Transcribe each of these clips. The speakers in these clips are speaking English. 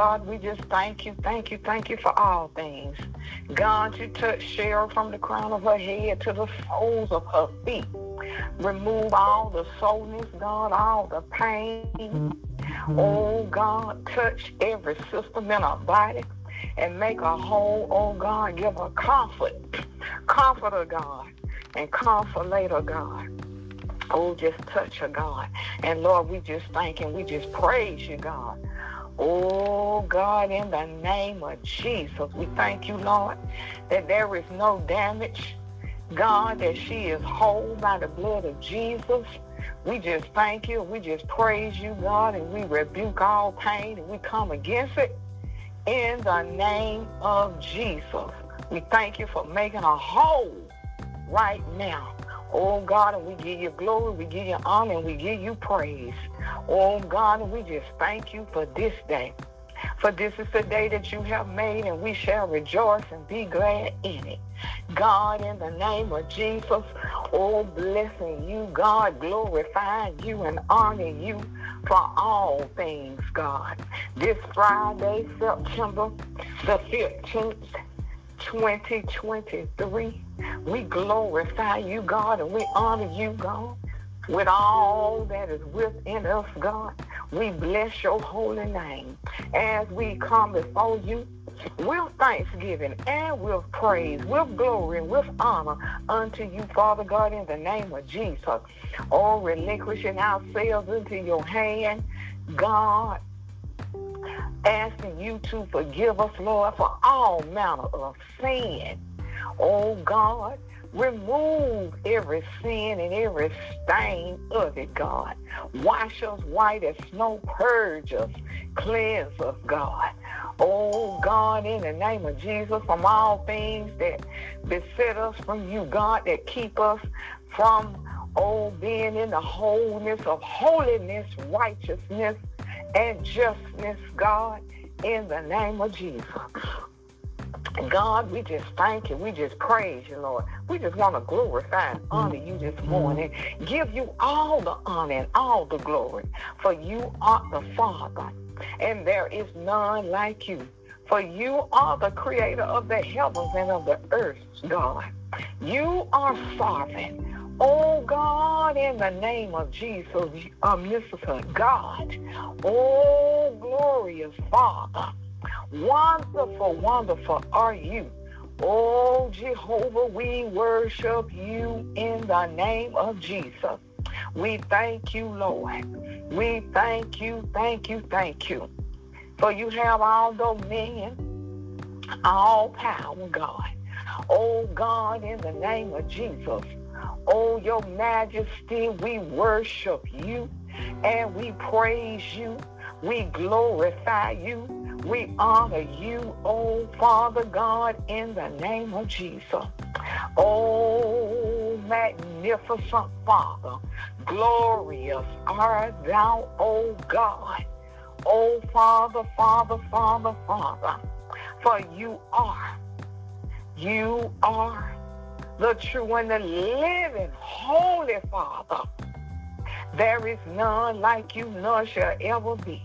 God, we just thank you, thank you, thank you for all things. God, you touch Cheryl from the crown of her head to the soles of her feet. Remove all the soreness, God, all the pain. Oh, God, touch every system in her body and make her whole. Oh, God, give her comfort. Comfort her, God, and consolate her, God. Oh, just touch her, God. And Lord, we just thank and we just praise you, God. Oh, God, in the name of Jesus, we thank you, Lord, that there is no damage. God, that she is whole by the blood of Jesus. We just thank you. We just praise you, God, and we rebuke all pain and we come against it in the name of Jesus. We thank you for making her whole right now. Oh God, and we give you glory, we give you honor, and we give you praise. Oh God, and we just thank you for this day. For this is the day that you have made, and we shall rejoice and be glad in it. God, in the name of Jesus, oh, blessing you, God, glorifying you and honoring you for all things, God. This Friday, September the 15th, 2023. We glorify you, God, and we honor you, God, with all that is within us, God. We bless your holy name as we come before you with thanksgiving and with praise, with glory, and with honor unto you, Father God, in the name of Jesus. All relinquishing ourselves into your hand, God, asking you to forgive us, Lord, for all manner of sin. Oh God, remove every sin and every stain of it, God. Wash us white as snow, purge us, cleanse us, God. Oh God, in the name of Jesus, from all things that beset us from you, God, that keep us from oh being in the wholeness of holiness, righteousness, and justness, God, in the name of Jesus. God, we just thank you. We just praise you, Lord. We just want to glorify and honor you this morning. Give you all the honor and all the glory. For you are the Father, and there is none like you. For you are the creator of the heavens and of the earth, God. You are sovereign. Oh God, in the name of Jesus, uh, omniscient God. Oh glorious Father. Wonderful, wonderful are you. Oh Jehovah, we worship you in the name of Jesus. We thank you, Lord. We thank you, thank you, thank you. For you have all dominion, all power, God. Oh God, in the name of Jesus. Oh, your majesty, we worship you and we praise you. We glorify you. We honor you, oh Father God, in the name of Jesus. Oh, magnificent Father, glorious art thou, oh God. Oh, Father, Father, Father, Father, for you are, you are the true and the living Holy Father. There is none like you, none shall ever be.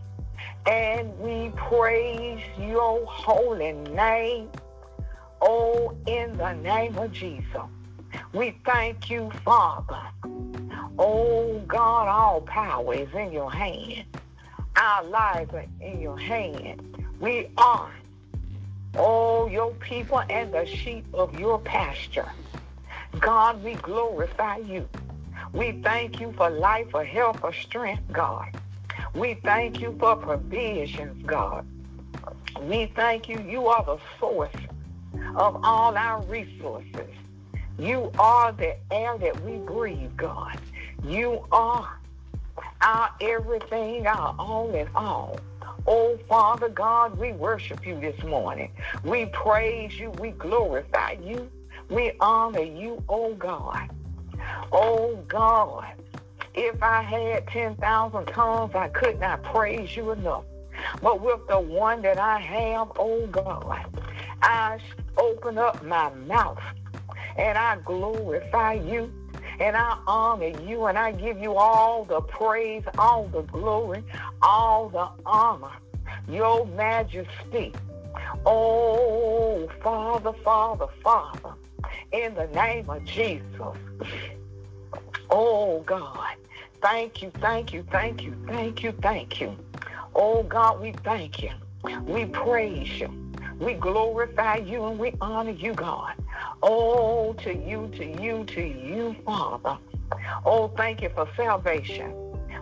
And we praise your holy name. Oh, in the name of Jesus. We thank you, Father. Oh, God, all power is in your hand. Our lives are in your hand. We are, oh, your people and the sheep of your pasture. God, we glorify you. We thank you for life, for health, for strength, God. We thank you for provisions, God. We thank you. You are the source of all our resources. You are the air that we breathe, God. You are our everything, our all in all. Oh, Father God, we worship you this morning. We praise you. We glorify you. We honor you, oh God. Oh God, if I had 10,000 tongues, I could not praise you enough. But with the one that I have, oh God, I open up my mouth and I glorify you and I honor you and I give you all the praise, all the glory, all the honor your majesty. Oh, Father, Father, Father, in the name of Jesus. Oh, God, thank you, thank you, thank you, thank you, thank you. Oh, God, we thank you. We praise you. We glorify you and we honor you, God. Oh, to you, to you, to you, Father. Oh, thank you for salvation.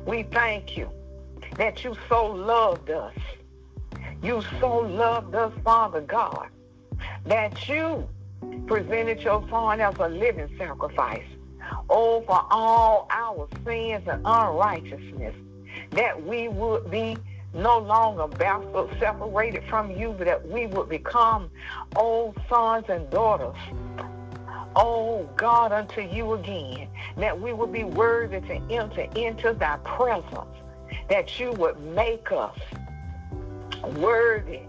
We thank you that you so loved us. You so loved us, Father God, that you presented your son as a living sacrifice. Oh, for all our sins and unrighteousness, that we would be no longer bastards separated from you, but that we would become old sons and daughters. Oh God, unto you again, that we would be worthy to enter into thy presence, that you would make us worthy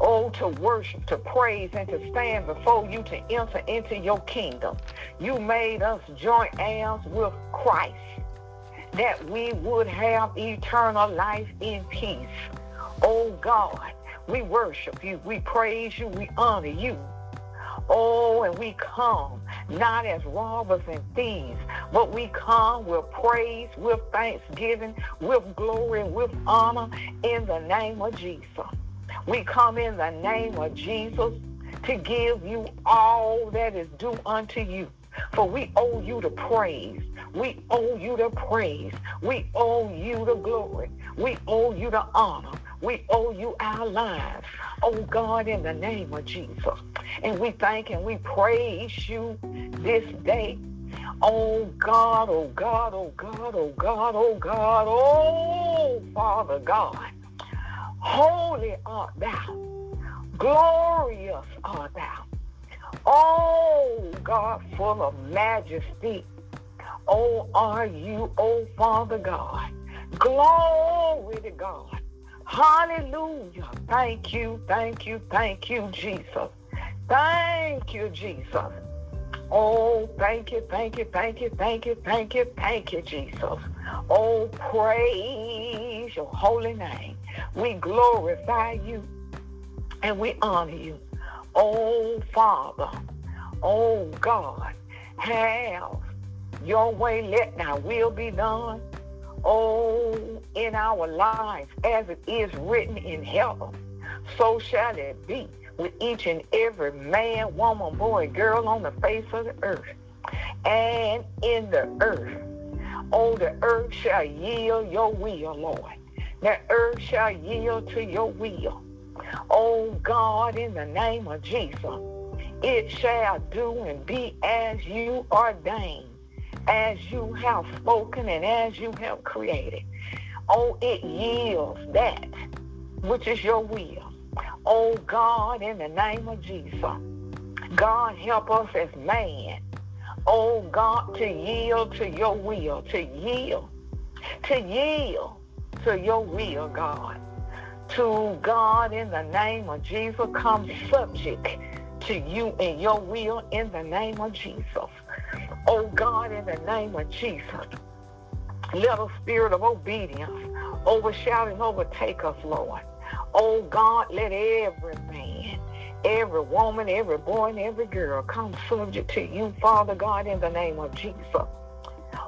Oh, to worship, to praise, and to stand before you to enter into your kingdom. You made us joint heirs with Christ that we would have eternal life in peace. Oh God, we worship you, we praise you, we honor you. Oh, and we come not as robbers and thieves, but we come with praise, with thanksgiving, with glory, with honor in the name of Jesus. We come in the name of Jesus to give you all that is due unto you. For we owe you the praise. We owe you the praise. We owe you the glory. We owe you the honor. We owe you our lives. Oh God, in the name of Jesus. And we thank and we praise you this day. Oh God, oh God, oh God, oh God, oh God, oh Father God. Holy art thou. Glorious art thou. Oh God, full of majesty. Oh, are you, oh Father God. Glory to God. Hallelujah. Thank you, thank you, thank you, Jesus. Thank you, Jesus. Oh, thank you, thank you, thank you, thank you, thank you, thank you, Jesus. Oh, praise your holy name. We glorify you and we honor you. Oh, Father, oh, God, have your way. Let thy will be done. Oh, in our lives as it is written in heaven, so shall it be with each and every man, woman, boy, girl on the face of the earth and in the earth. Oh, the earth shall yield your will, Lord. The earth shall yield to your will. Oh, God, in the name of Jesus, it shall do and be as you ordained, as you have spoken and as you have created. Oh, it yields that which is your will. Oh, God, in the name of Jesus, God, help us as man oh God, to yield to your will, to yield, to yield to your will, God. To God, in the name of Jesus, come subject to you and your will in the name of Jesus. Oh God, in the name of Jesus, let a spirit of obedience overshadow and overtake us, Lord. Oh God, let every man every woman, every boy, and every girl come subject to you, Father God, in the name of Jesus.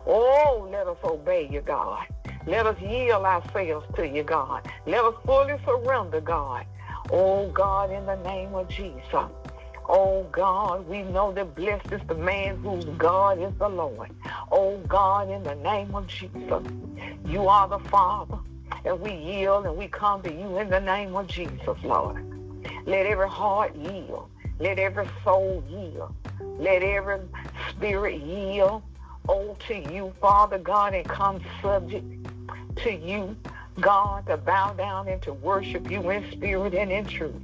Oh, let us obey you, God. Let us yield ourselves to you, God. Let us fully surrender, God. Oh, God, in the name of Jesus. Oh, God, we know that blessed is the man whose God is the Lord. Oh, God, in the name of Jesus. You are the Father, and we yield and we come to you in the name of Jesus, Lord. Let every heart yield. Let every soul yield. Let every spirit yield. Oh, to you, Father God, and come subject to you, God, to bow down and to worship you in spirit and in truth.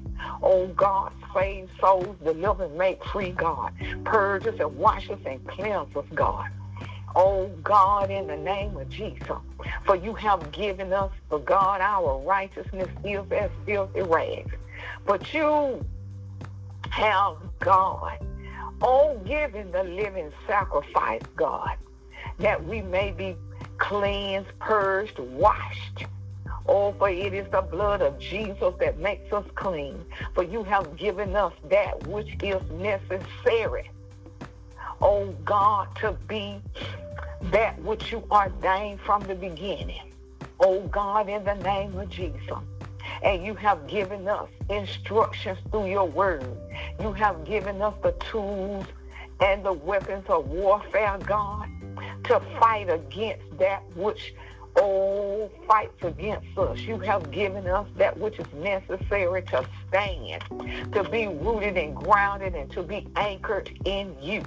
Oh, God, save souls, deliver, make free, God. Purge us and wash us and cleanse us, God. Oh, God, in the name of Jesus. For you have given us, for God, our righteousness is as filthy rags. But you have God. Oh, giving the living sacrifice, God, that we may be cleansed, purged, washed. Oh, for it is the blood of Jesus that makes us clean. For you have given us that which is necessary. Oh God, to be that which you ordained from the beginning. Oh God, in the name of Jesus. And you have given us instructions through your word. You have given us the tools and the weapons of warfare, God, to fight against that which oh, fights against us. You have given us that which is necessary to stand, to be rooted and grounded, and to be anchored in you.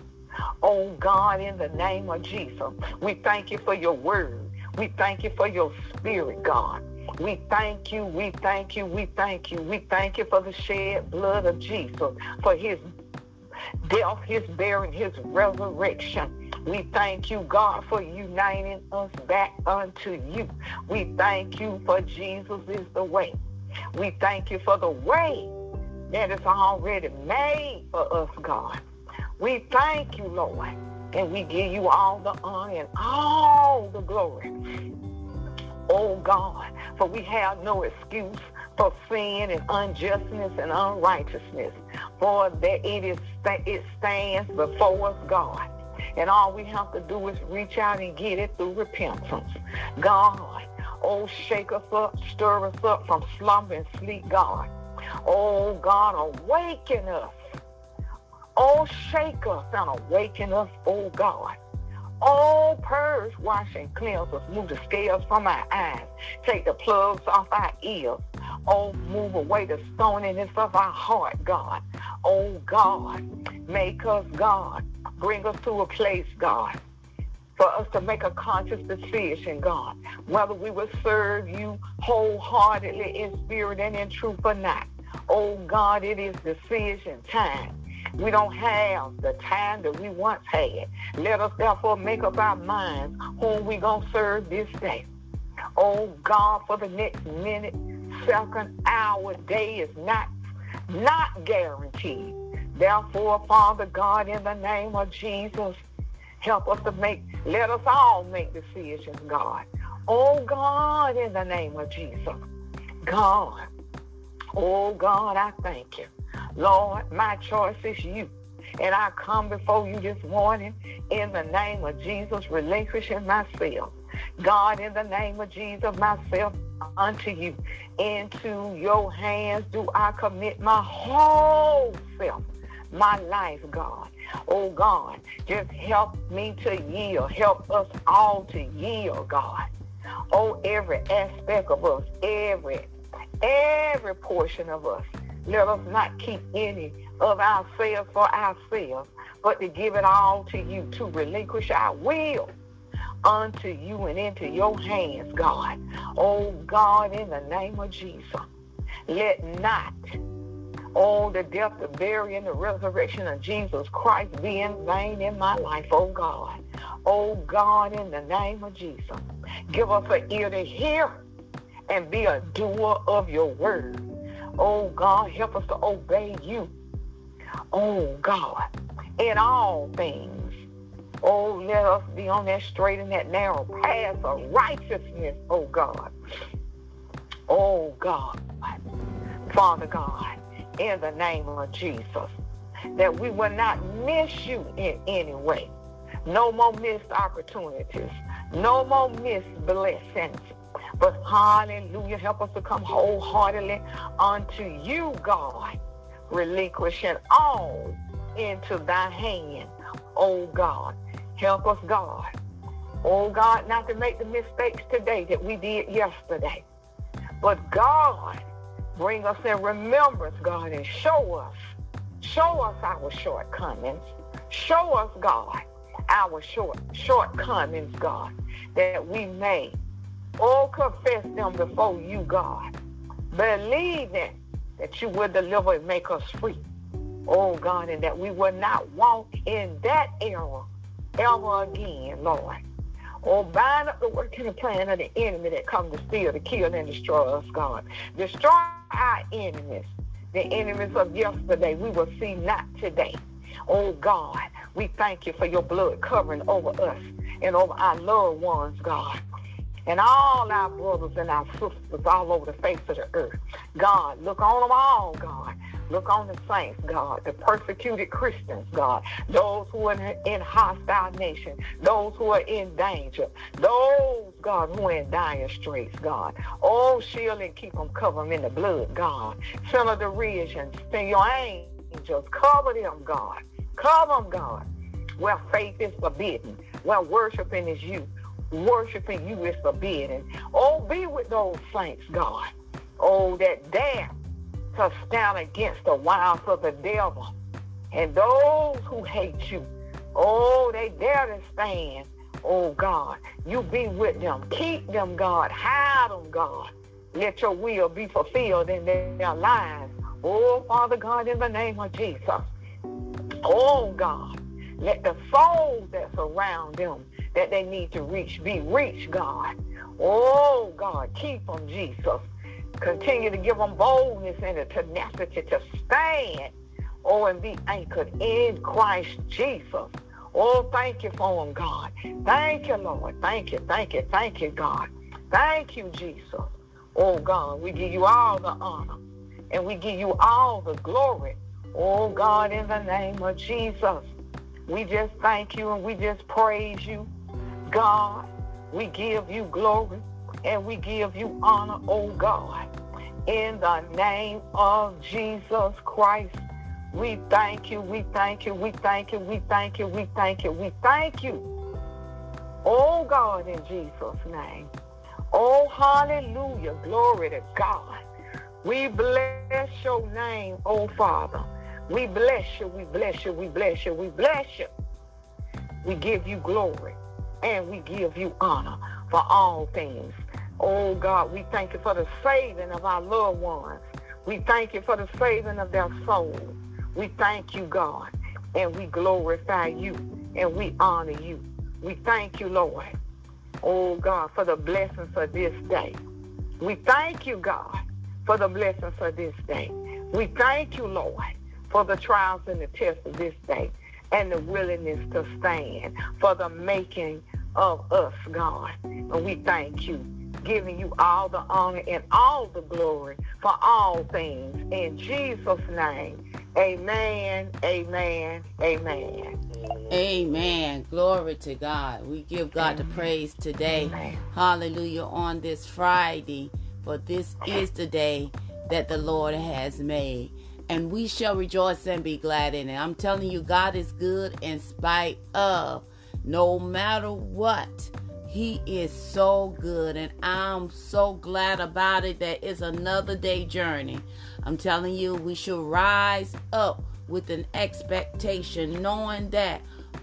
Oh God, in the name of Jesus, we thank you for your word. We thank you for your spirit, God. We thank you, we thank you, we thank you. We thank you for the shed blood of Jesus, for his death, his bearing, his resurrection. We thank you, God, for uniting us back unto you. We thank you for Jesus is the way. We thank you for the way that is already made for us, God. We thank you, Lord, and we give you all the honor and all the glory. Oh God, for we have no excuse for sin and unjustness and unrighteousness, for that it is it stands before us, God. And all we have to do is reach out and get it through repentance. God, oh, shake us up, stir us up from slumber and sleep, God. Oh, God, awaken us. Oh, shake us and awaken us, oh, God. Oh, purge, wash, and cleanse us. Move the scales from our eyes. Take the plugs off our ears. Oh, move away the stoniness of our heart, God. Oh, God, make us, God, Bring us to a place, God, for us to make a conscious decision, God, whether we will serve you wholeheartedly in spirit and in truth or not. Oh, God, it is decision time. We don't have the time that we once had. Let us therefore make up our minds whom we going to serve this day. Oh, God, for the next minute, second, hour, day is not, not guaranteed. Therefore, Father God, in the name of Jesus, help us to make, let us all make decisions, God. Oh God, in the name of Jesus. God, oh God, I thank you. Lord, my choice is you. And I come before you this morning in the name of Jesus, relinquishing myself. God, in the name of Jesus, myself unto you. Into your hands do I commit my whole self my life, God. Oh, God, just help me to yield. Help us all to yield, God. Oh, every aspect of us, every, every portion of us. Let us not keep any of ourselves for ourselves, but to give it all to you, to relinquish our will unto you and into your hands, God. Oh, God, in the name of Jesus, let not Oh, the death, the burial, and the resurrection of Jesus Christ be in vain in my life, oh God. Oh God, in the name of Jesus, give us an ear to hear and be a doer of your word. Oh God, help us to obey you. Oh God, in all things. Oh, let us be on that straight and that narrow path of righteousness, oh God. Oh God, Father God in the name of Jesus. That we will not miss you in any way. No more missed opportunities. No more missed blessings. But hallelujah, help us to come wholeheartedly unto you, God, relinquishing all into thy hand, oh God. Help us, God. Oh God, not to make the mistakes today that we did yesterday. But God, Bring us in remembrance, God, and show us, show us our shortcomings. Show us, God, our short shortcomings, God, that we may all confess them before you, God, believing that you will deliver and make us free. Oh God, and that we will not walk in that error ever again, Lord. Oh, bind up the work and the plan of the enemy that comes to steal, to kill, and destroy us, God. Destroy our enemies, the enemies of yesterday, we will see not today. Oh God, we thank you for your blood covering over us and over our loved ones, God. and all our brothers and our sisters all over the face of the earth. God, look on them all, God. Look on the saints, God, the persecuted Christians, God, those who are in hostile nation, those who are in danger, those, God, who are in dire straits, God. Oh, shield and keep them covered in the blood, God. Send of the region, send your angels, cover them, God. Cover them, God. Where faith is forbidden, where worshiping is you, worshiping you is forbidden. Oh, be with those saints, God. Oh, that dare to stand against the wiles of the devil. And those who hate you, oh, they dare to stand. Oh, God, you be with them. Keep them, God. Hide them, God. Let your will be fulfilled in their lives. Oh, Father God, in the name of Jesus. Oh, God, let the souls that surround them that they need to reach be reached, God. Oh, God, keep them, Jesus. Continue to give them boldness and the tenacity to stand, oh, and be anchored in Christ Jesus. Oh, thank you for them, God. Thank you, Lord. Thank you, thank you, thank you, God. Thank you, Jesus. Oh, God, we give you all the honor and we give you all the glory. Oh, God, in the name of Jesus, we just thank you and we just praise you. God, we give you glory and we give you honor, oh God. In the name of Jesus Christ, we thank you, we thank you, we thank you, we thank you, we thank you, we thank you. Oh God, in Jesus' name. Oh, hallelujah. Glory to God. We bless your name, oh Father. We bless you, we bless you, we bless you, we bless you. We give you glory and we give you honor for all things. Oh God, we thank you for the saving of our loved ones. We thank you for the saving of their souls. We thank you, God, and we glorify you and we honor you. We thank you, Lord. Oh God, for the blessings of this day. We thank you, God, for the blessings of this day. We thank you, Lord, for the trials and the tests of this day and the willingness to stand for the making of us, God. And we thank you giving you all the honor and all the glory for all things. In Jesus' name, amen, amen, amen. Amen. Glory to God. We give God amen. the praise today. Amen. Hallelujah. On this Friday, for this is the day that the Lord has made. And we shall rejoice and be glad in it. I'm telling you, God is good in spite of no matter what. He is so good, and I'm so glad about it that it's another day journey. I'm telling you, we should rise up with an expectation, knowing that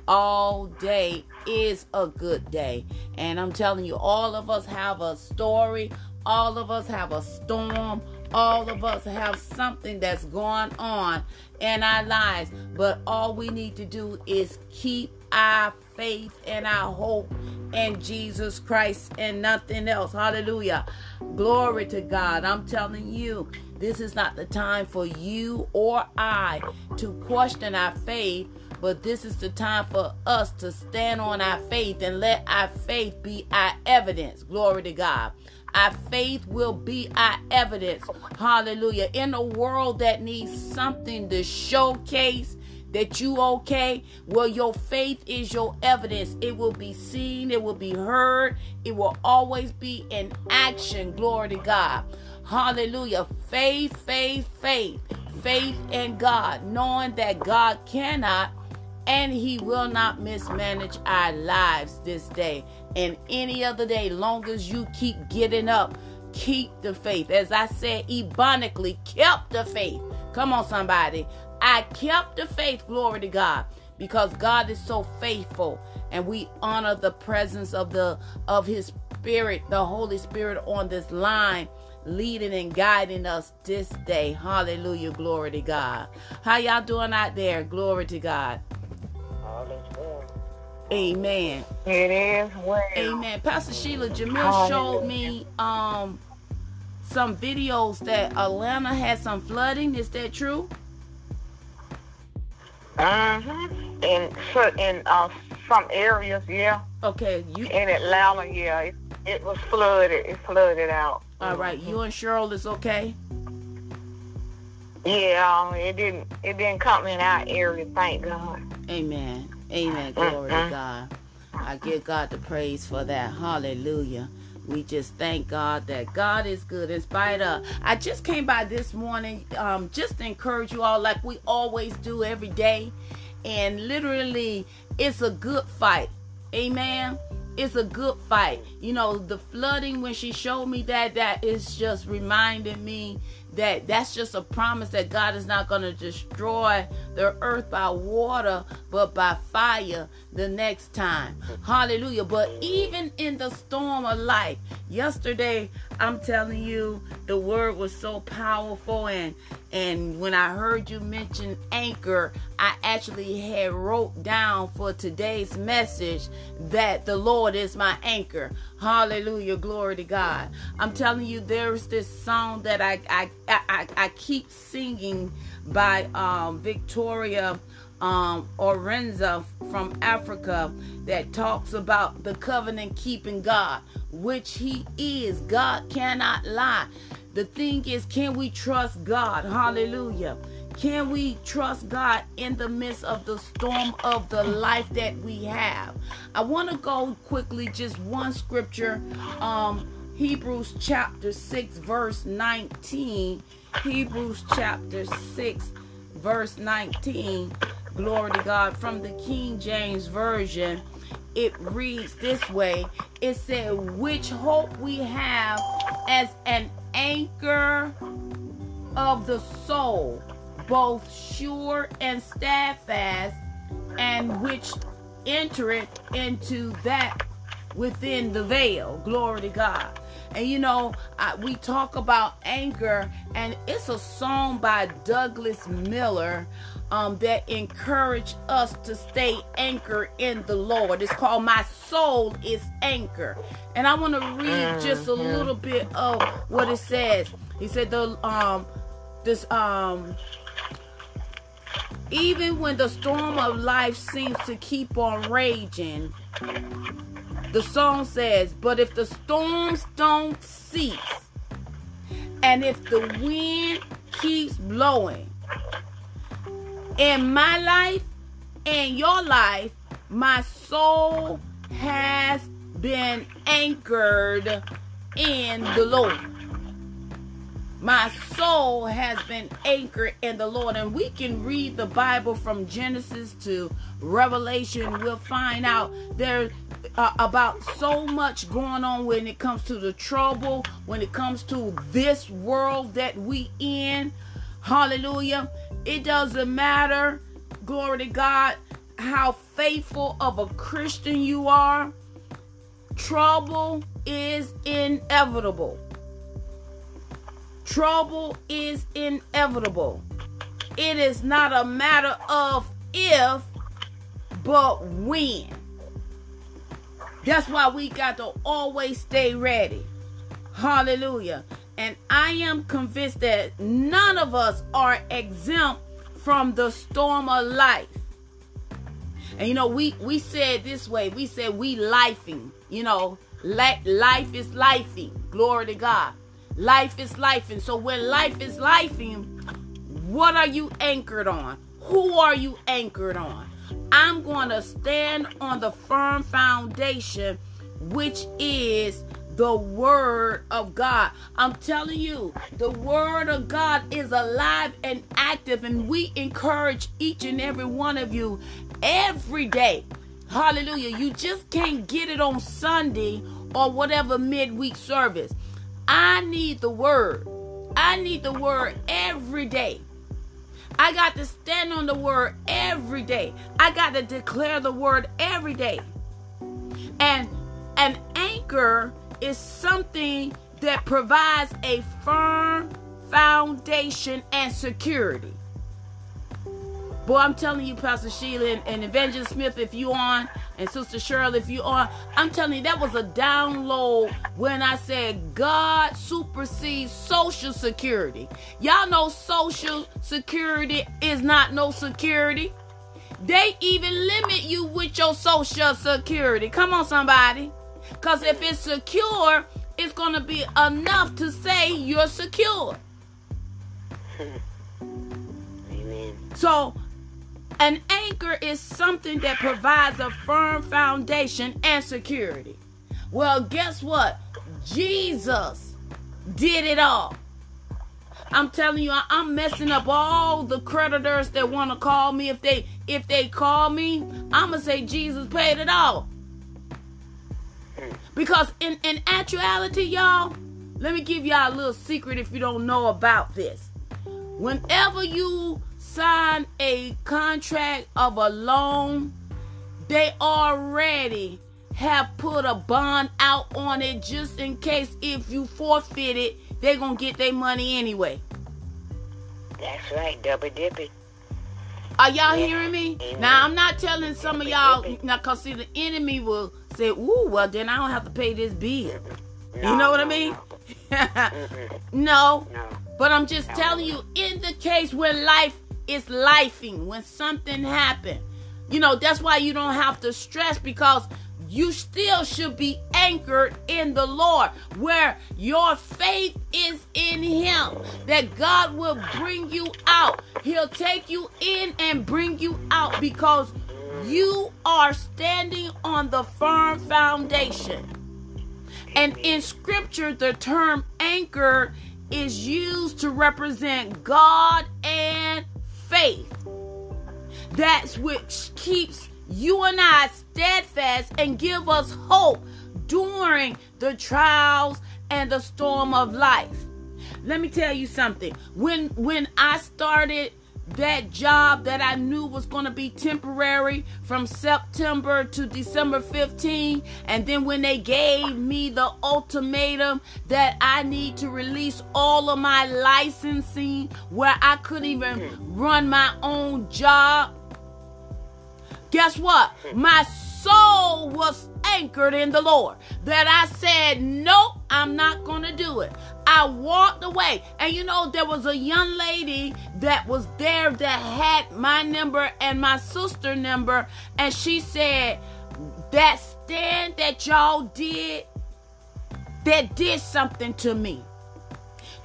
all day is a good day. And I'm telling you, all of us have a story, all of us have a storm, all of us have something that's going on in our lives. But all we need to do is keep our faith and our hope in Jesus Christ and nothing else. Hallelujah. Glory to God. I'm telling you, this is not the time for you or I to question our faith, but this is the time for us to stand on our faith and let our faith be our evidence. Glory to God. Our faith will be our evidence. Hallelujah. In a world that needs something to showcase that you okay? Well your faith is your evidence. It will be seen. It will be heard. It will always be in action. Glory to god. Hallelujah. Faith faith faith. Faith in god knowing that god cannot and he will not mismanage our lives this day and any other day long as you keep getting up keep the faith. As i said ebonically kept the faith. Come on somebody I kept the faith, glory to God, because God is so faithful and we honor the presence of the of his spirit, the Holy Spirit on this line leading and guiding us this day. Hallelujah. Glory to God. How y'all doing out there? Glory to God. Amen. It is well. Amen. Pastor Sheila, Jamil showed me um some videos that Atlanta had some flooding. Is that true? Mm-hmm. In in uh, some areas, yeah. Okay, you in Atlanta, yeah. it was flooded. It flooded out. All right, you and Cheryl is okay. Yeah, um, it didn't. It didn't come in our area. Thank God. Amen. Amen. Glory to God. I give God the praise for that. Hallelujah. We just thank God that God is good in spite of. I just came by this morning um, just to encourage you all, like we always do every day. And literally, it's a good fight. Amen. It's a good fight. You know, the flooding when she showed me that, that is just reminding me that that's just a promise that God is not going to destroy the earth by water, but by fire the next time. Hallelujah. But even in the storm of life, yesterday, I'm telling you, the word was so powerful and and when I heard you mention anchor, I actually had wrote down for today's message that the Lord is my anchor. Hallelujah. Glory to God. I'm telling you, there's this song that I I I, I keep singing by um, Victoria um, Orenze from Africa that talks about the covenant keeping God, which He is. God cannot lie. The thing is, can we trust God? Hallelujah. Can we trust God in the midst of the storm of the life that we have? I want to go quickly, just one scripture. Um, Hebrews chapter 6, verse 19. Hebrews chapter 6, verse 19. Glory to God. From the King James Version, it reads this way It said, Which hope we have as an anchor of the soul, both sure and steadfast, and which entereth into that within the veil. Glory to God. And you know, I, we talk about anchor, and it's a song by Douglas Miller um, that encourage us to stay anchored in the Lord. It's called My Soul is Anchor. And I want to read just a mm-hmm. little bit of what it says. He said the um this um even when the storm of life seems to keep on raging, the song says, But if the storms don't cease, and if the wind keeps blowing, in my life and your life, my soul has been anchored in the Lord. My soul has been anchored in the Lord. And we can read the Bible from Genesis to Revelation. We'll find out there uh, about so much going on when it comes to the trouble, when it comes to this world that we in. Hallelujah. It doesn't matter, glory to God, how faithful of a Christian you are. Trouble is inevitable. Trouble is inevitable. It is not a matter of if, but when. That's why we got to always stay ready. Hallelujah. And I am convinced that none of us are exempt from the storm of life. And you know, we we said this way. We said we lifing. You know, life is lifing. Glory to God. Life is life. And so when life is lifing, what are you anchored on? Who are you anchored on? I'm going to stand on the firm foundation, which is the word of God. I'm telling you, the word of God is alive and active, and we encourage each and every one of you every day. Hallelujah. You just can't get it on Sunday or whatever midweek service. I need the word. I need the word every day. I got to stand on the word every day. I got to declare the word every day. And an anchor is something that provides a firm foundation and security. Boy, I'm telling you, Pastor Sheila and, and Evangelist Smith, if you on, and Sister Cheryl, if you are, I'm telling you, that was a download when I said God supersedes social security. Y'all know social security is not no security. They even limit you with your social security. Come on, somebody. Because if it's secure, it's going to be enough to say you're secure. Amen. So, an anchor is something that provides a firm foundation and security. Well, guess what? Jesus did it all. I'm telling you, I'm messing up all the creditors that want to call me. If they if they call me, I'ma say Jesus paid it all. Because in, in actuality, y'all, let me give y'all a little secret if you don't know about this. Whenever you sign a contract of a loan, they already have put a bond out on it just in case if you forfeit it, they're going to get their money anyway. That's right, double dipping. Are y'all yeah. hearing me? Amen. Now, I'm not telling some of y'all, now, because see, the enemy will say, ooh, well, then I don't have to pay this bill. No, you know what no, I mean? No. no. But I'm just telling you, in the case where life is lifing, when something happened, you know, that's why you don't have to stress because you still should be anchored in the Lord, where your faith is in Him, that God will bring you out. He'll take you in and bring you out because you are standing on the firm foundation. And in scripture, the term anchor is used to represent God and faith. That's which keeps you and I steadfast and give us hope during the trials and the storm of life. Let me tell you something. When when I started that job that I knew was going to be temporary from September to December 15. And then when they gave me the ultimatum that I need to release all of my licensing, where I couldn't even run my own job, guess what? My soul was anchored in the Lord. That I said, Nope, I'm not going to do it. I walked away. And you know, there was a young lady that was there that had my number and my sister number. And she said, That stand that y'all did, that did something to me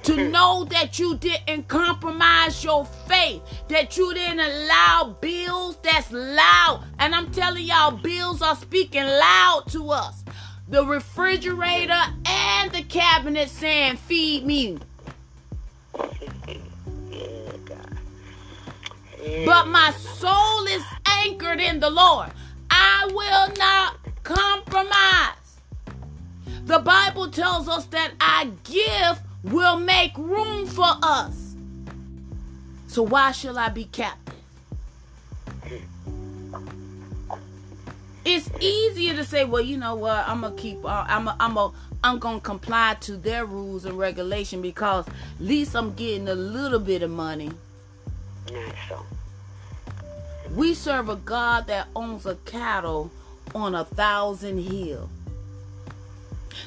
to hmm. know that you didn't compromise your faith, that you didn't allow bills that's loud. And I'm telling y'all, bills are speaking loud to us. The refrigerator and the cabinet saying, Feed me. But my soul is anchored in the Lord. I will not compromise. The Bible tells us that I give will make room for us. So why shall I be captive? It's easier to say, well, you know what? I'm gonna keep. Uh, I'm. A, I'm. A, I'm gonna comply to their rules and regulation because at least I'm getting a little bit of money. Not so. We serve a God that owns a cattle on a thousand hill,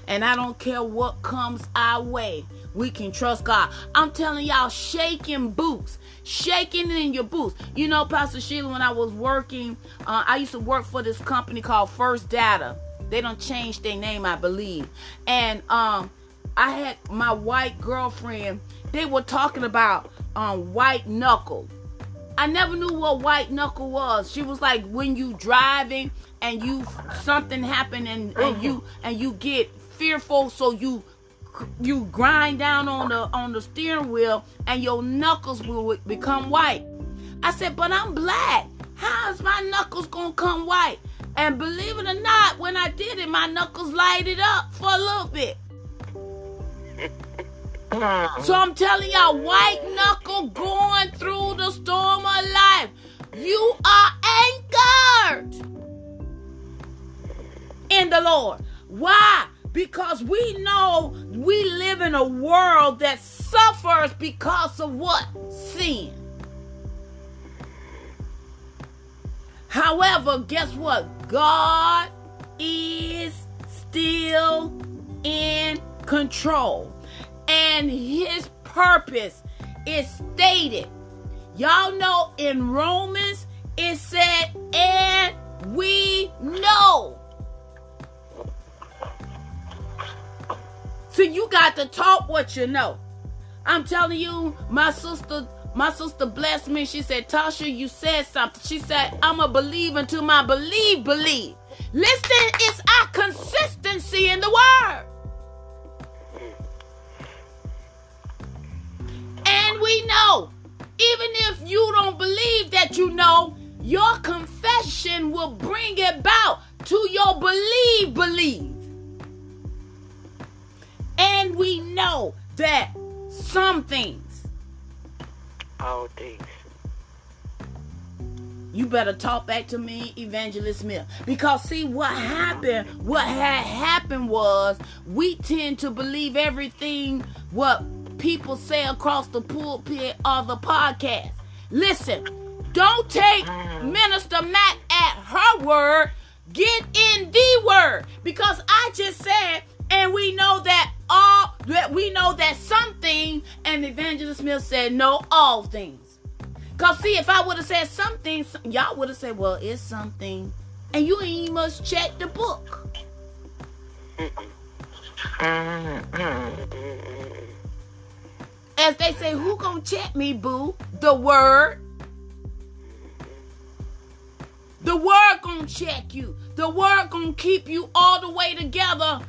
And I don't care what comes our way we can trust God. I'm telling y'all, shaking boots, shaking in your boots. You know, Pastor Sheila, when I was working, uh, I used to work for this company called First Data. They don't change their name, I believe. And um, I had my white girlfriend. They were talking about um, white knuckle. I never knew what white knuckle was. She was like when you driving and you something happened and, and you and you get fearful, so you you grind down on the on the steering wheel and your knuckles will become white. I said, but I'm black. How is my knuckles gonna come white? And believe it or not, when I did it, my knuckles lighted up for a little bit. so I'm telling y'all, white knuckle going through the storm of life. You are anchored in the Lord. Why? Because we know we live in a world that suffers because of what? Sin. However, guess what? God is still in control. And his purpose is stated. Y'all know in Romans it said, and we know See, you got to talk what you know. I'm telling you, my sister, my sister blessed me. She said, Tasha, you said something. She said, I'm a believer until my believe believe. Listen, it's our consistency in the word. And we know, even if you don't believe that you know, your confession will bring it about to your believe believe. And we know that some things. All things. You better talk back to me, Evangelist Smith. Because see what happened, what had happened was we tend to believe everything what people say across the pulpit or the podcast. Listen, don't take mm. Minister Mack at her word. Get in the word. Because I just said, and we know that all that we know that something, and Evangelist Smith said no, all things. Cause see, if I would have said something, y'all would have said, "Well, it's something," and you ain't must check the book. As they say, who gonna check me, boo? The word. The word gonna check you. The word gonna keep you all the way together.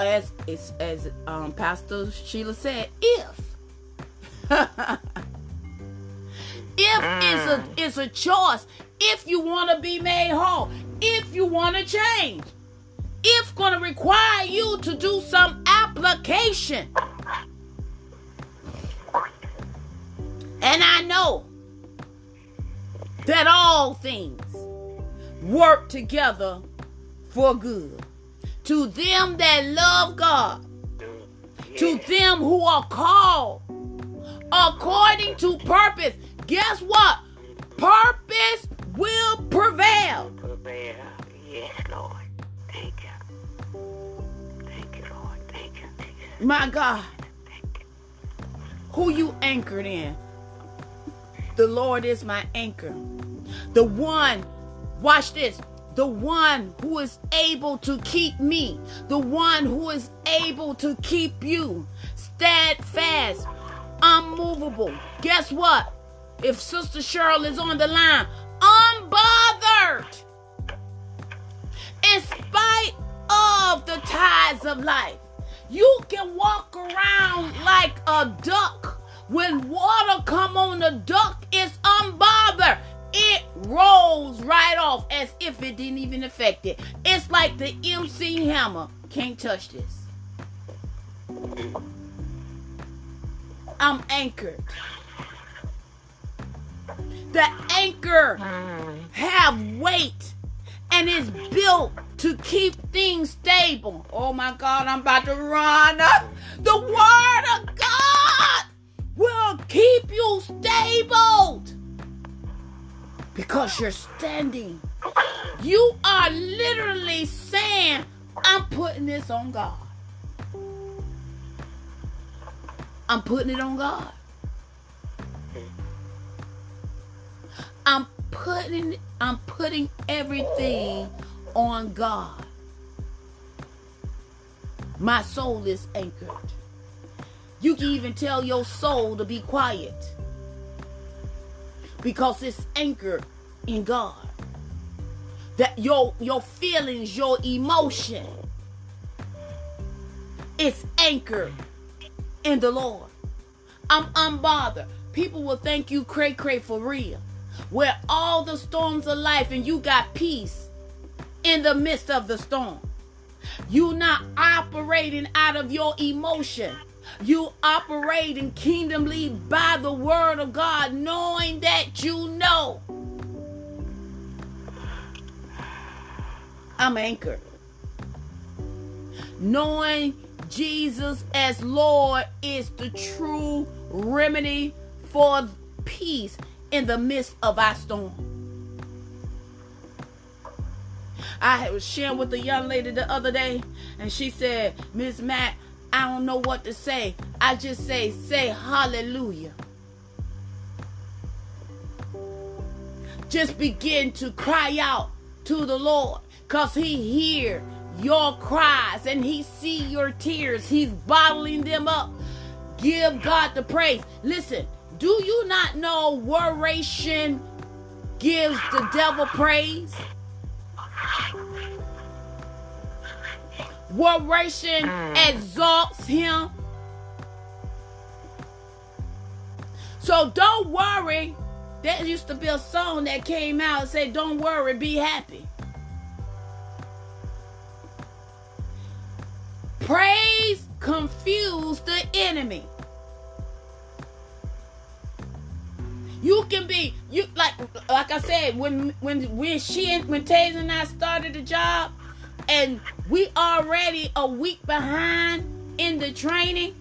As as, as um, Pastor Sheila said, if. If it's a it's a choice, if you want to be made whole, if you want to change, if gonna require you to do some application. And I know that all things work together for good. To them that love God, to them who are called according to purpose. Guess what? Purpose will prevail. Yes, Lord. Thank you. Thank you, Lord. Thank you, Jesus. My God, you. who you anchored in? The Lord is my anchor. The one, watch this, the one who is able to keep me, the one who is able to keep you steadfast, unmovable. Guess what? If Sister Cheryl is on the line, unbothered, in spite of the tides of life, you can walk around like a duck. When water come on the duck, it's unbothered. It rolls right off as if it didn't even affect it. It's like the MC Hammer. Can't touch this. I'm anchored. The anchor have weight and is built to keep things stable. Oh my God, I'm about to run. Up. The word of God will keep you stable because you're standing. You are literally saying, I'm putting this on God. I'm putting it on God. I'm putting I'm putting everything on God. My soul is anchored. You can even tell your soul to be quiet because it's anchored in God. That your your feelings, your emotion, it's anchored in the Lord. I'm unbothered. People will think you cray cray for real. Where all the storms of life and you got peace in the midst of the storm. You not operating out of your emotion. You operate in kingdomly by the word of God, knowing that you know. I'm anchored. Knowing Jesus as Lord is the true remedy for peace in the midst of our storm. I was sharing with a young lady the other day, and she said, Miss Mack, I don't know what to say. I just say, say hallelujah. Just begin to cry out to the Lord, because He hear your cries and he see your tears. He's bottling them up. Give God the praise. Listen, do you not know worration gives the devil praise? Worration Mm. exalts him. So don't worry. There used to be a song that came out and said, Don't worry, be happy. Praise confuse the enemy. You can be you like like I said when when when she and when Taze and I started the job and we already a week behind in the training.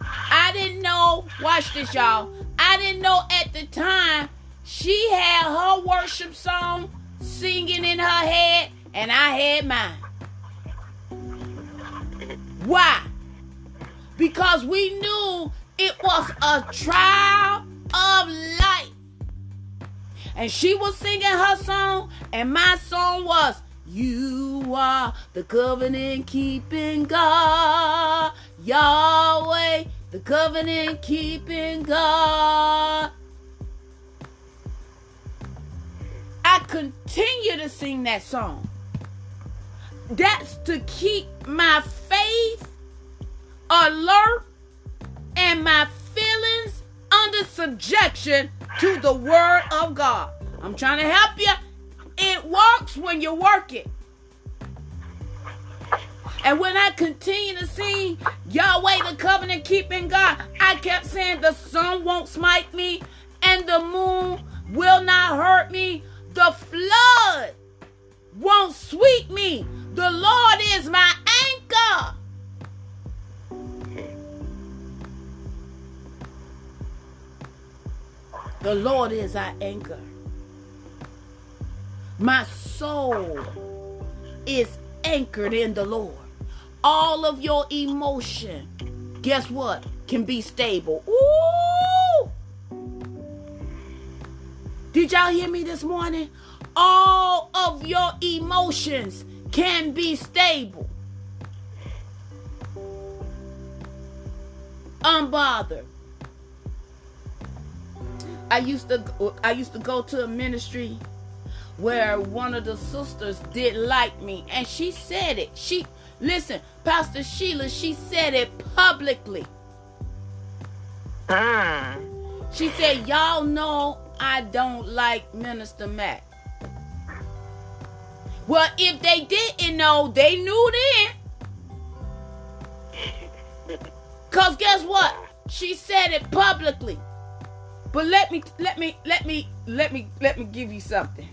I didn't know. Watch this, y'all. I didn't know at the time she had her worship song singing in her head, and I had mine. Why? Because we knew it was a trial of life. And she was singing her song, and my song was, You are the covenant keeping God, Yahweh, the covenant keeping God. I continue to sing that song. That's to keep my faith alert and my feelings under subjection to the word of God. I'm trying to help you. It works when you work it. And when I continue to sing Yahweh the covenant keeping God, I kept saying the sun won't smite me and the moon will not hurt me. The flood won't sweep me. The Lord is my anchor. The Lord is our anchor. My soul is anchored in the Lord. All of your emotion, guess what? Can be stable. Ooh! Did y'all hear me this morning? All of your emotions can be stable. Unbothered. I used to I used to go to a ministry where one of the sisters didn't like me and she said it. She listen, Pastor Sheila, she said it publicly. Mm. She said, Y'all know I don't like Minister Mack. Well, if they didn't know, they knew then. Cause guess what? She said it publicly. But let me let me let me let me let me give you something.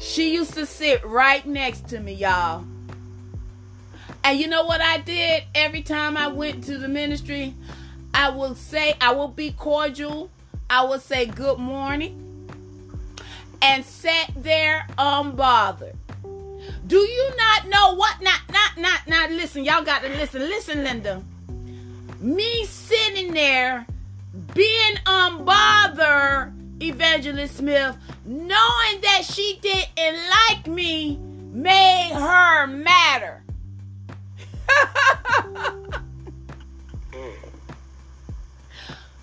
She used to sit right next to me, y'all. And you know what I did every time I went to the ministry? I will say, I will be cordial. I will say good morning. And sat there unbothered. Do you not know what? Not, not, not, not. Listen, y'all got to listen. Listen, Linda. Me sitting there being unbothered, Evangelist Smith, knowing that she didn't like me, made her matter.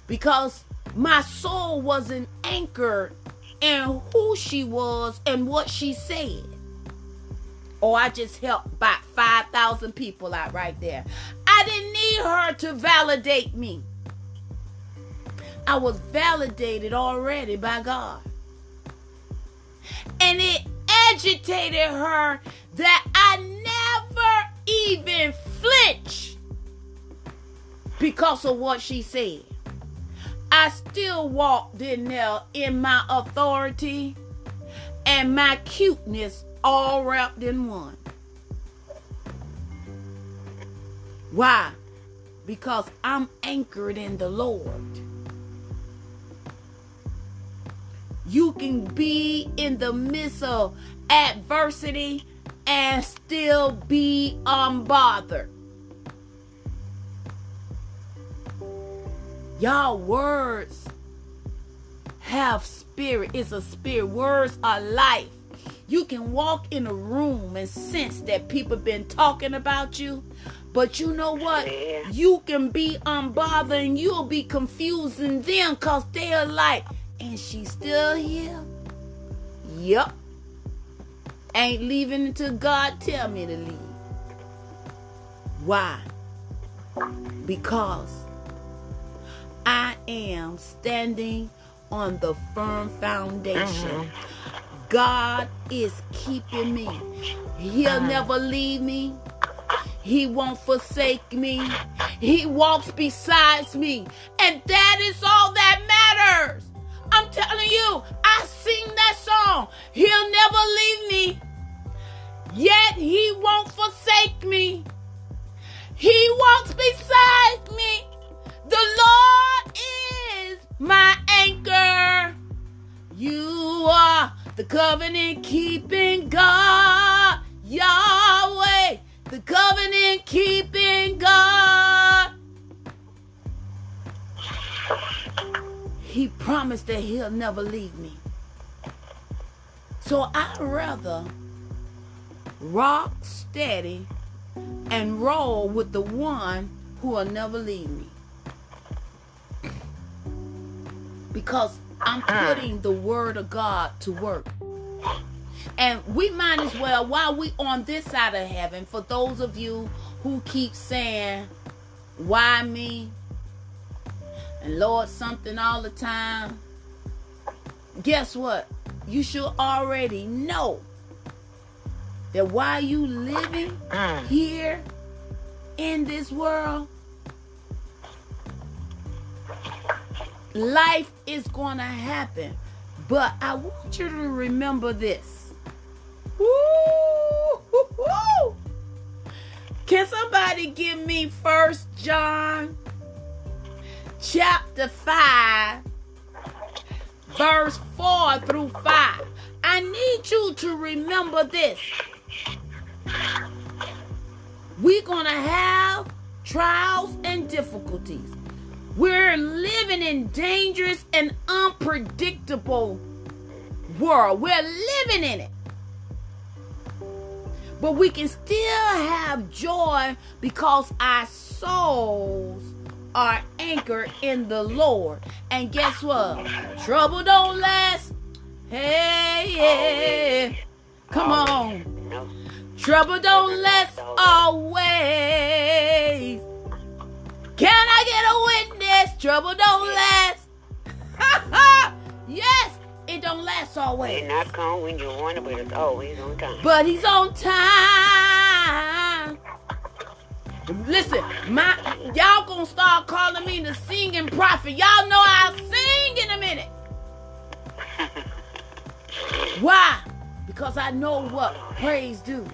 because my soul wasn't anchored in who she was and what she said. Or I just helped about 5,000 people out right there. I didn't need her to validate me. I was validated already by God. And it agitated her that I never even flinch because of what she said. I still walked in there in my authority and my cuteness all wrapped in one. Why? Because I'm anchored in the Lord. You can be in the midst of adversity and still be unbothered. Y'all, words have spirit. It's a spirit. Words are life. You can walk in a room and sense that people been talking about you. But you know what? You can be unbothered and you'll be confusing them because they're like, and she's still here? Yep. Ain't leaving until God tell me to leave. Why? Because I am standing on the firm foundation. Mm-hmm. God is keeping me. He'll mm-hmm. never leave me. He won't forsake me. He walks beside me. And that is all that matters. I'm telling you, I sing that song. He'll never leave me. Yet he won't forsake me. He walks beside me. The Lord is my anchor. You are the covenant keeping God. Yahweh, the covenant keeping God. He promised that he'll never leave me. So I'd rather rock steady and roll with the one who will never leave me. Because I'm hmm. putting the word of God to work. And we might as well, while we on this side of heaven, for those of you who keep saying, why me? And Lord, something all the time. Guess what? You should already know that while you living Mm. here in this world, life is going to happen. But I want you to remember this. Woo. Can somebody give me First John chapter 5 verse 4 through 5? I need you to remember this. We're going to have trials and difficulties. We're living in dangerous and unpredictable world. We're living in it. But we can still have joy because our souls are anchored in the Lord. And guess what? Trouble don't last. Hey, yeah. Come on. Trouble don't last always. Can I get a witness? Trouble don't last. yes, it don't last always. not come when you want it, but it's always on time. But he's on time. Listen, my y'all gonna start calling me the singing prophet. Y'all know I'll sing in a minute. Why? Because I know what praise do.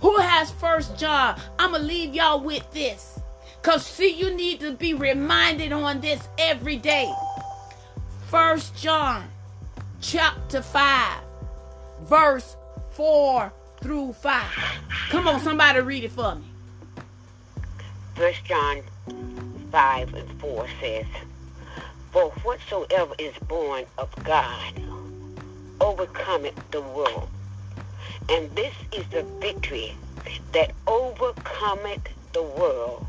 Who has first John? I'ma leave y'all with this. Cause see, you need to be reminded on this every day. First John chapter 5, verse 4 through 5. Come on, somebody read it for me. First John 5 and 4 says, For whatsoever is born of God overcometh the world. And this is the victory that overcometh the world,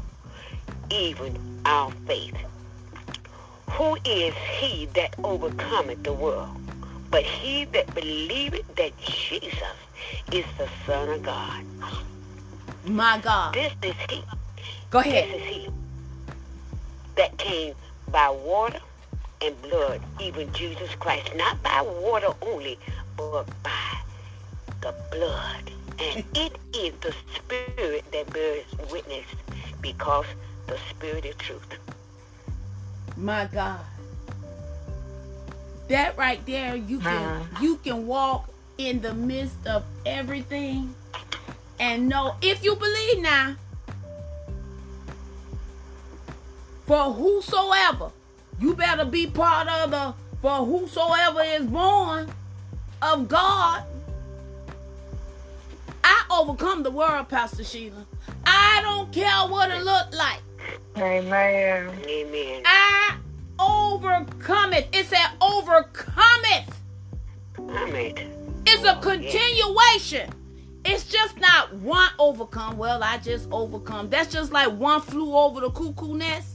even our faith. Who is he that overcometh the world? But he that believeth that Jesus is the Son of God. My God. This is he. Go ahead. This is he that came by water and blood, even Jesus Christ. Not by water only, but by the blood. And it is the Spirit that bears witness because the Spirit is truth. My God. That right there, you can you can walk in the midst of everything and know if you believe now. For whosoever, you better be part of the for whosoever is born of God. I overcome the world, Pastor Sheila. I don't care what it look like. Amen. Amen. I overcome it. It said overcome it. overcome it. It's a oh, continuation. It's just not one overcome. Well, I just overcome. That's just like one flew over the cuckoo nest.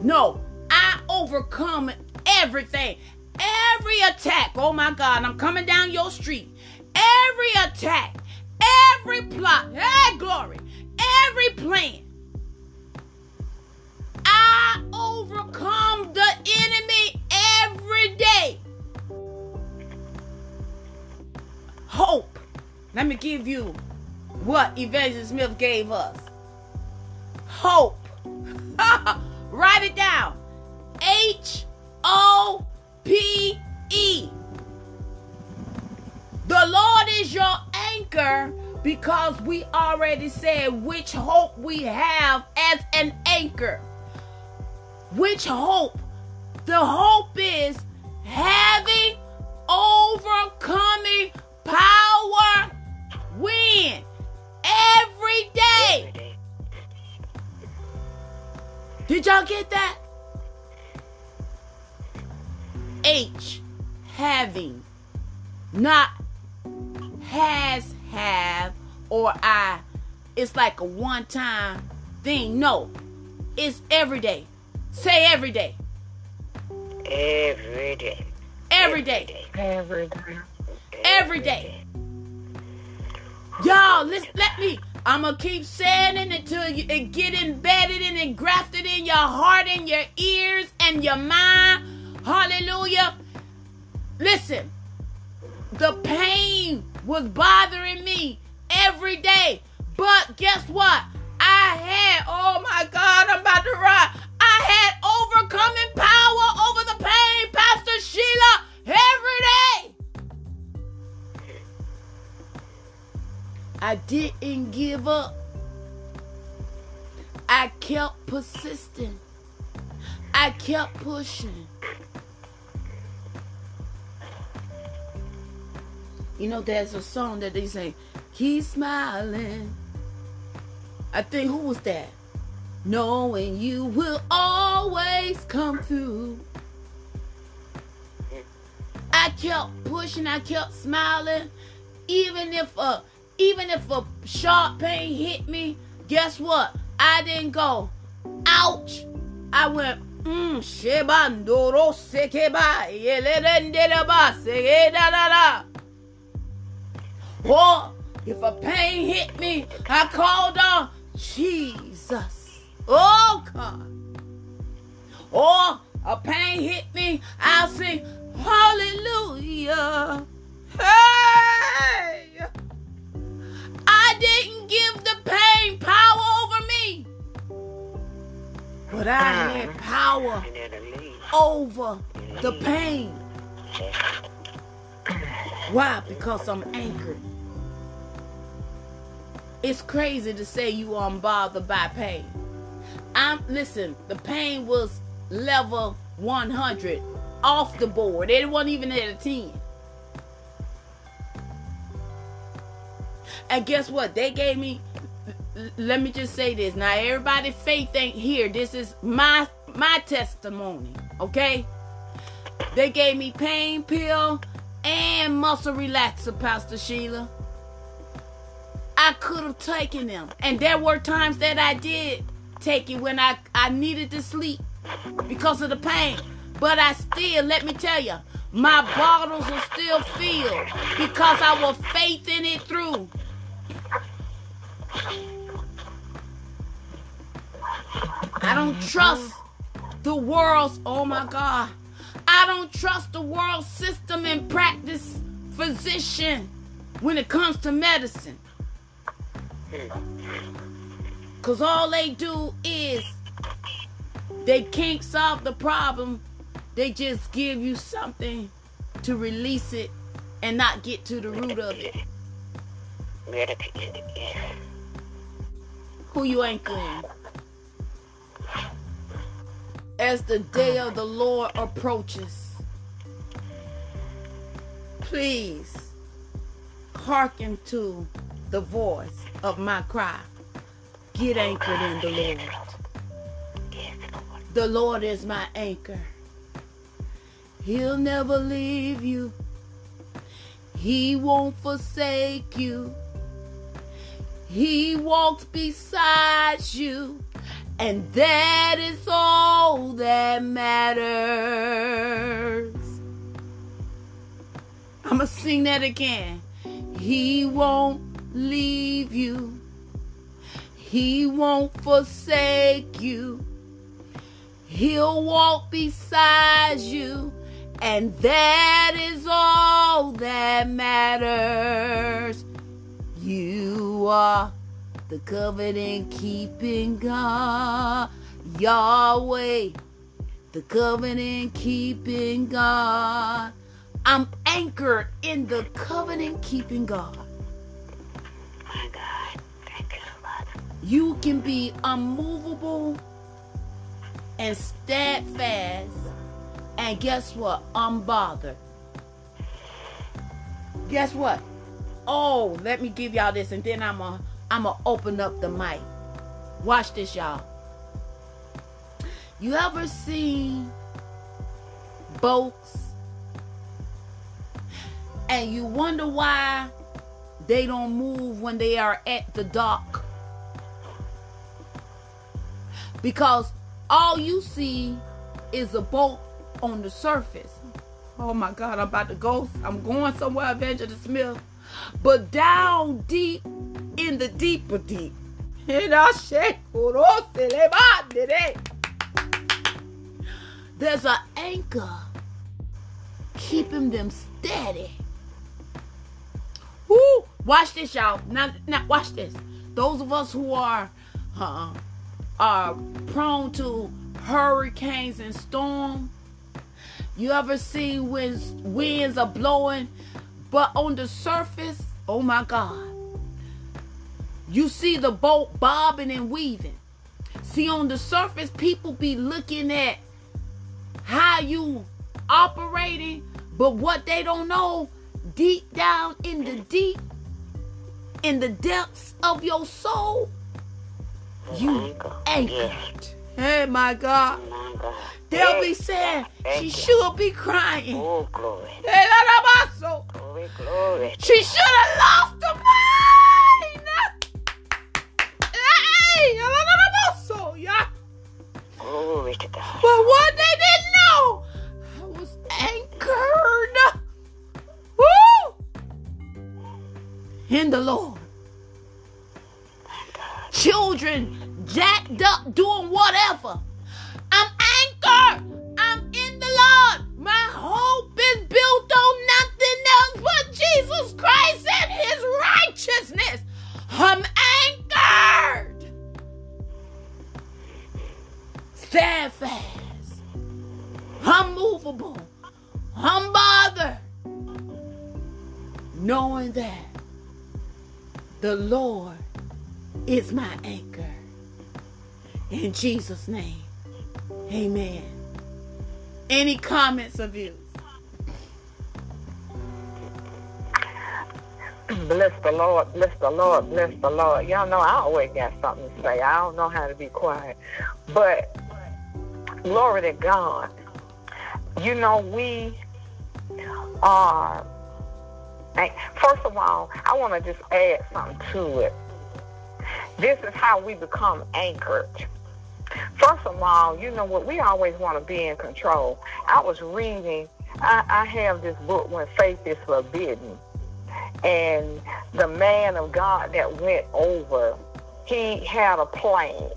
No, I overcome everything. Every attack. Oh my God, I'm coming down your street. Every attack, every plot, hey, glory, every plan. I overcome the enemy every day. Hope. Let me give you what Evangelist Smith gave us. Hope. Write it down. H O P E. The Lord is your anchor because we already said which hope we have as an anchor. Which hope? The hope is having overcoming power when every day. Did y'all get that? H having not has have or I it's like a one time thing. No. It's every day. Say every day. Every day. Every day. Every day. Every day. Y'all, let's let me. I'm gonna keep saying it until you it get embedded in and grafted in your heart and your ears and your mind. Hallelujah. Listen, the pain was bothering me every day. But guess what? I had, oh my God, I'm about to run. I had overcoming power over the pain, Pastor Sheila, every I didn't give up. I kept persisting. I kept pushing. You know, there's a song that they say, Keep smiling. I think, who was that? Knowing you will always come through. I kept pushing, I kept smiling. Even if a even if a sharp pain hit me, guess what? I didn't go, ouch. I went, mm, shebandoro sekeba. Or if a pain hit me, I called on Jesus. Oh God. Or a pain hit me, I'll sing hallelujah. Hey! I didn't give the pain power over me. But I ah. had power over the pain. Why? Because I'm anchored. It's crazy to say you aren't bothered by pain. I'm listen, the pain was level 100 off the board. It wasn't even at a 10. And guess what? They gave me let me just say this. Now everybody faith ain't here. This is my my testimony, okay? They gave me pain pill and muscle relaxer, Pastor Sheila. I could have taken them. And there were times that I did take it when I, I needed to sleep because of the pain. But I still, let me tell you, my bottles are still filled because I was faith in it through. I don't trust the world's, oh my God. I don't trust the world system and practice physician when it comes to medicine. Because all they do is they can't solve the problem. They just give you something to release it and not get to the root of it. Who you anchoring? As the day of the Lord approaches, please hearken to the voice of my cry. Get anchored in the Lord. The Lord is my anchor. He'll never leave you He won't forsake you. He walks beside you. And that is all that matters. I'm going to sing that again. He won't leave you. He won't forsake you. He'll walk beside you. And that is all that matters. You are the covenant keeping God, Yahweh, the covenant keeping God. I'm anchored in the covenant keeping God. My God. Thank you, Father. You can be unmovable and steadfast, and guess what? Unbothered. Guess what? Oh, let me give y'all this, and then I'm a I'm gonna open up the mic. Watch this, y'all. You ever seen boats and you wonder why they don't move when they are at the dock? Because all you see is a boat on the surface. Oh my God, I'm about to go. I'm going somewhere, Evangelist Smith. But down deep in the deeper deep. There's an anchor keeping them steady. Woo! Watch this, y'all. Now, now, watch this. Those of us who are uh, are prone to hurricanes and storm. You ever see when winds are blowing, but on the surface, oh my God, you see the boat bobbing and weaving. See, on the surface, people be looking at how you operating, but what they don't know, deep down in the deep, in the depths of your soul, you mm-hmm. anchored. Hey, my God. Mm-hmm. They'll be saying she should be crying. Oh, glory. Hey, la, la, ma, so. Glory, glory. She should have lost her mind. Hey, la, la, la, ma, yeah. Glory to God. But what they didn't know, I was anchored. Woo! In the Lord. Children jacked up doing whatever. Jesus' name. Amen. Any comments of you? Bless the Lord, bless the Lord, bless the Lord. Y'all know I always got something to say. I don't know how to be quiet. But glory to God. You know, we are, first of all, I want to just add something to it. This is how we become anchored. First of all, you know what? We always want to be in control. I was reading, I, I have this book, When Faith is Forbidden and the man of God that went over, he had a plan.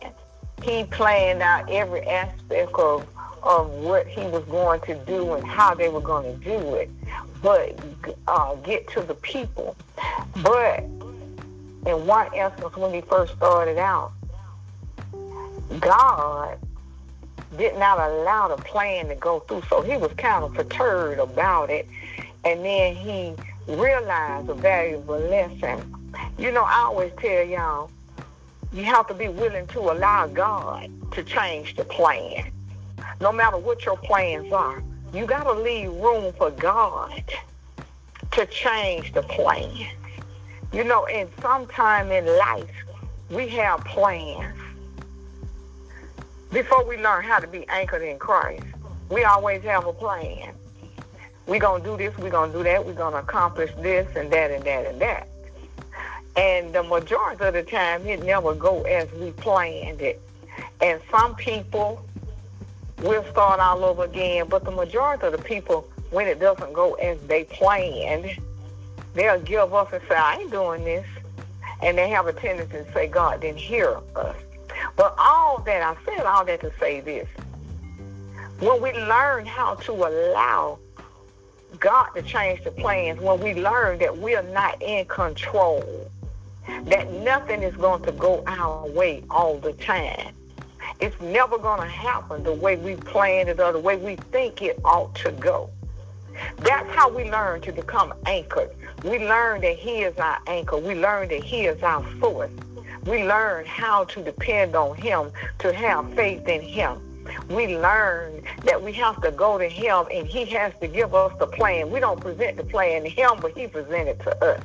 He planned out every aspect of of what he was going to do and how they were going to do it, but uh, get to the people. But in one essence, when he first started out, God did not allow the plan to go through, so he was kind of perturbed about it, and then he realized a valuable lesson. You know, I always tell y'all, you have to be willing to allow God to change the plan. No matter what your plans are, you got to leave room for God to change the plan. You know, and sometime in life, we have plans. Before we learn how to be anchored in Christ, we always have a plan. we're going to do this, we're going to do that, we're going to accomplish this and that and that and that. And the majority of the time, it never go as we planned it. And some people will start all over again, but the majority of the people, when it doesn't go as they planned, they'll give up and say, I ain't doing this. And they have a tendency to say, God didn't hear us. But all that, I said all that to say this. When we learn how to allow God to change the plans, when we learn that we are not in control, that nothing is going to go our way all the time. It's never going to happen the way we planned it or the way we think it ought to go. That's how we learn to become anchored. We learn that He is our anchor. We learn that He is our source. We learn how to depend on Him, to have faith in Him. We learn that we have to go to Him and He has to give us the plan. We don't present the plan to Him, but He presents it to us.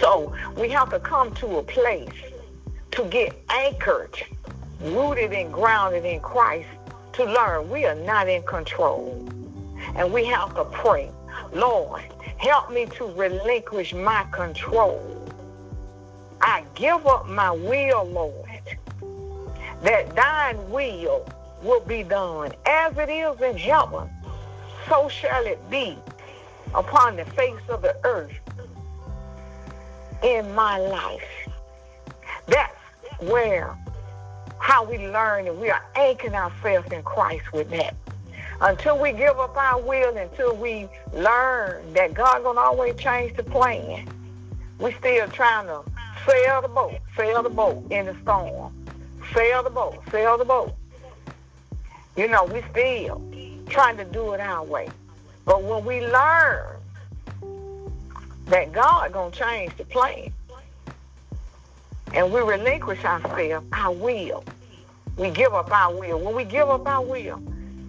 So we have to come to a place to get anchored, rooted and grounded in Christ to learn we are not in control. And we have to pray, Lord, help me to relinquish my control. I give up my will, Lord, that thine will will be done as it is in heaven. So shall it be upon the face of the earth in my life. That's where how we learn and we are anchoring ourselves in Christ with that. Until we give up our will, until we learn that God gonna always change the plan, we still trying to sail the boat, sail the boat in the storm, sail the boat, sail the boat. You know, we still trying to do it our way. But when we learn that God gonna change the plan. And we relinquish ourselves, our will. We give up our will. When we give up our will,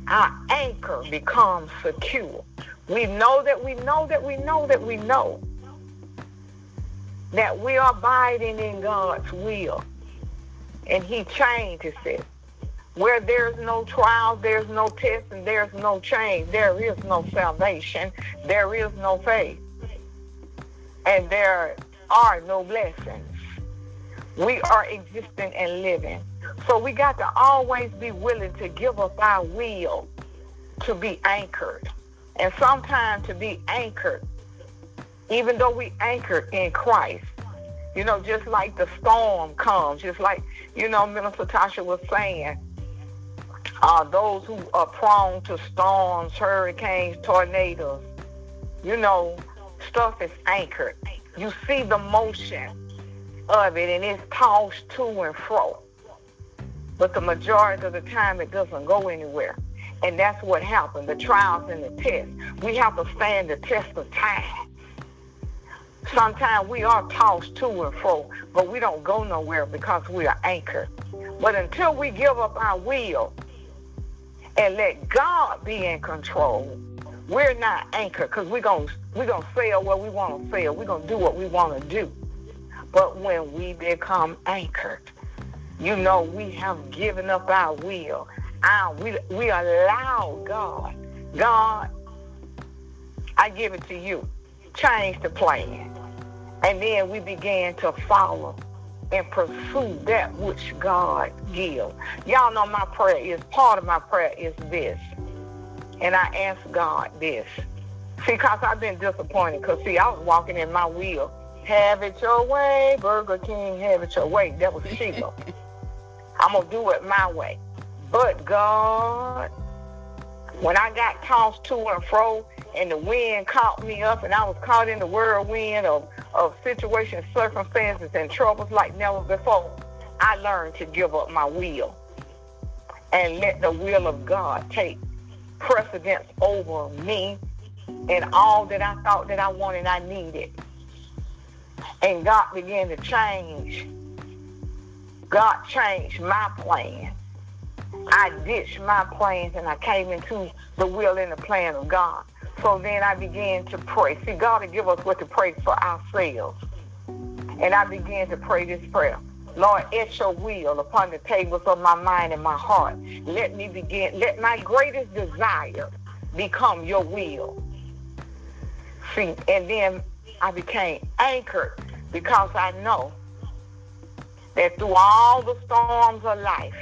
our anchor becomes secure. We know that we know that we know that we know that we are abiding in God's will. And he changes it. Where there's no trial, there's no test, and there's no change. There is no salvation. There is no faith and there are no blessings. We are existing and living. So we got to always be willing to give up our will to be anchored. And sometimes to be anchored, even though we anchor in Christ, you know, just like the storm comes, just like, you know, Minister Tasha was saying, uh, those who are prone to storms, hurricanes, tornadoes, you know, stuff is anchored. You see the motion of it and it's tossed to and fro. But the majority of the time it doesn't go anywhere. And that's what happened, the trials and the tests. We have to stand the test of time. Sometimes we are tossed to and fro, but we don't go nowhere because we are anchored. But until we give up our will and let God be in control, we're not anchored because we're going we're gonna sail where we want to sail. We're going to do what we want to do. But when we become anchored, you know, we have given up our will. Our, we, we allow God, God, I give it to you. Change the plan. And then we began to follow and pursue that which God gives. Y'all know my prayer is, part of my prayer is this. And I asked God this. See, because I've been disappointed. Because, see, I was walking in my wheel. Have it your way, Burger King, have it your way. That was Sheila. I'm going to do it my way. But God, when I got tossed to and fro and the wind caught me up and I was caught in the whirlwind of, of situations, circumstances, and troubles like never before, I learned to give up my will and let the will of God take precedence over me and all that I thought that I wanted, I needed. And God began to change. God changed my plan. I ditched my plans and I came into the will and the plan of God. So then I began to pray. See, God will give us what to pray for ourselves. And I began to pray this prayer. Lord, etch your will upon the tables of my mind and my heart. Let me begin, let my greatest desire become your will. See, and then I became anchored because I know that through all the storms of life,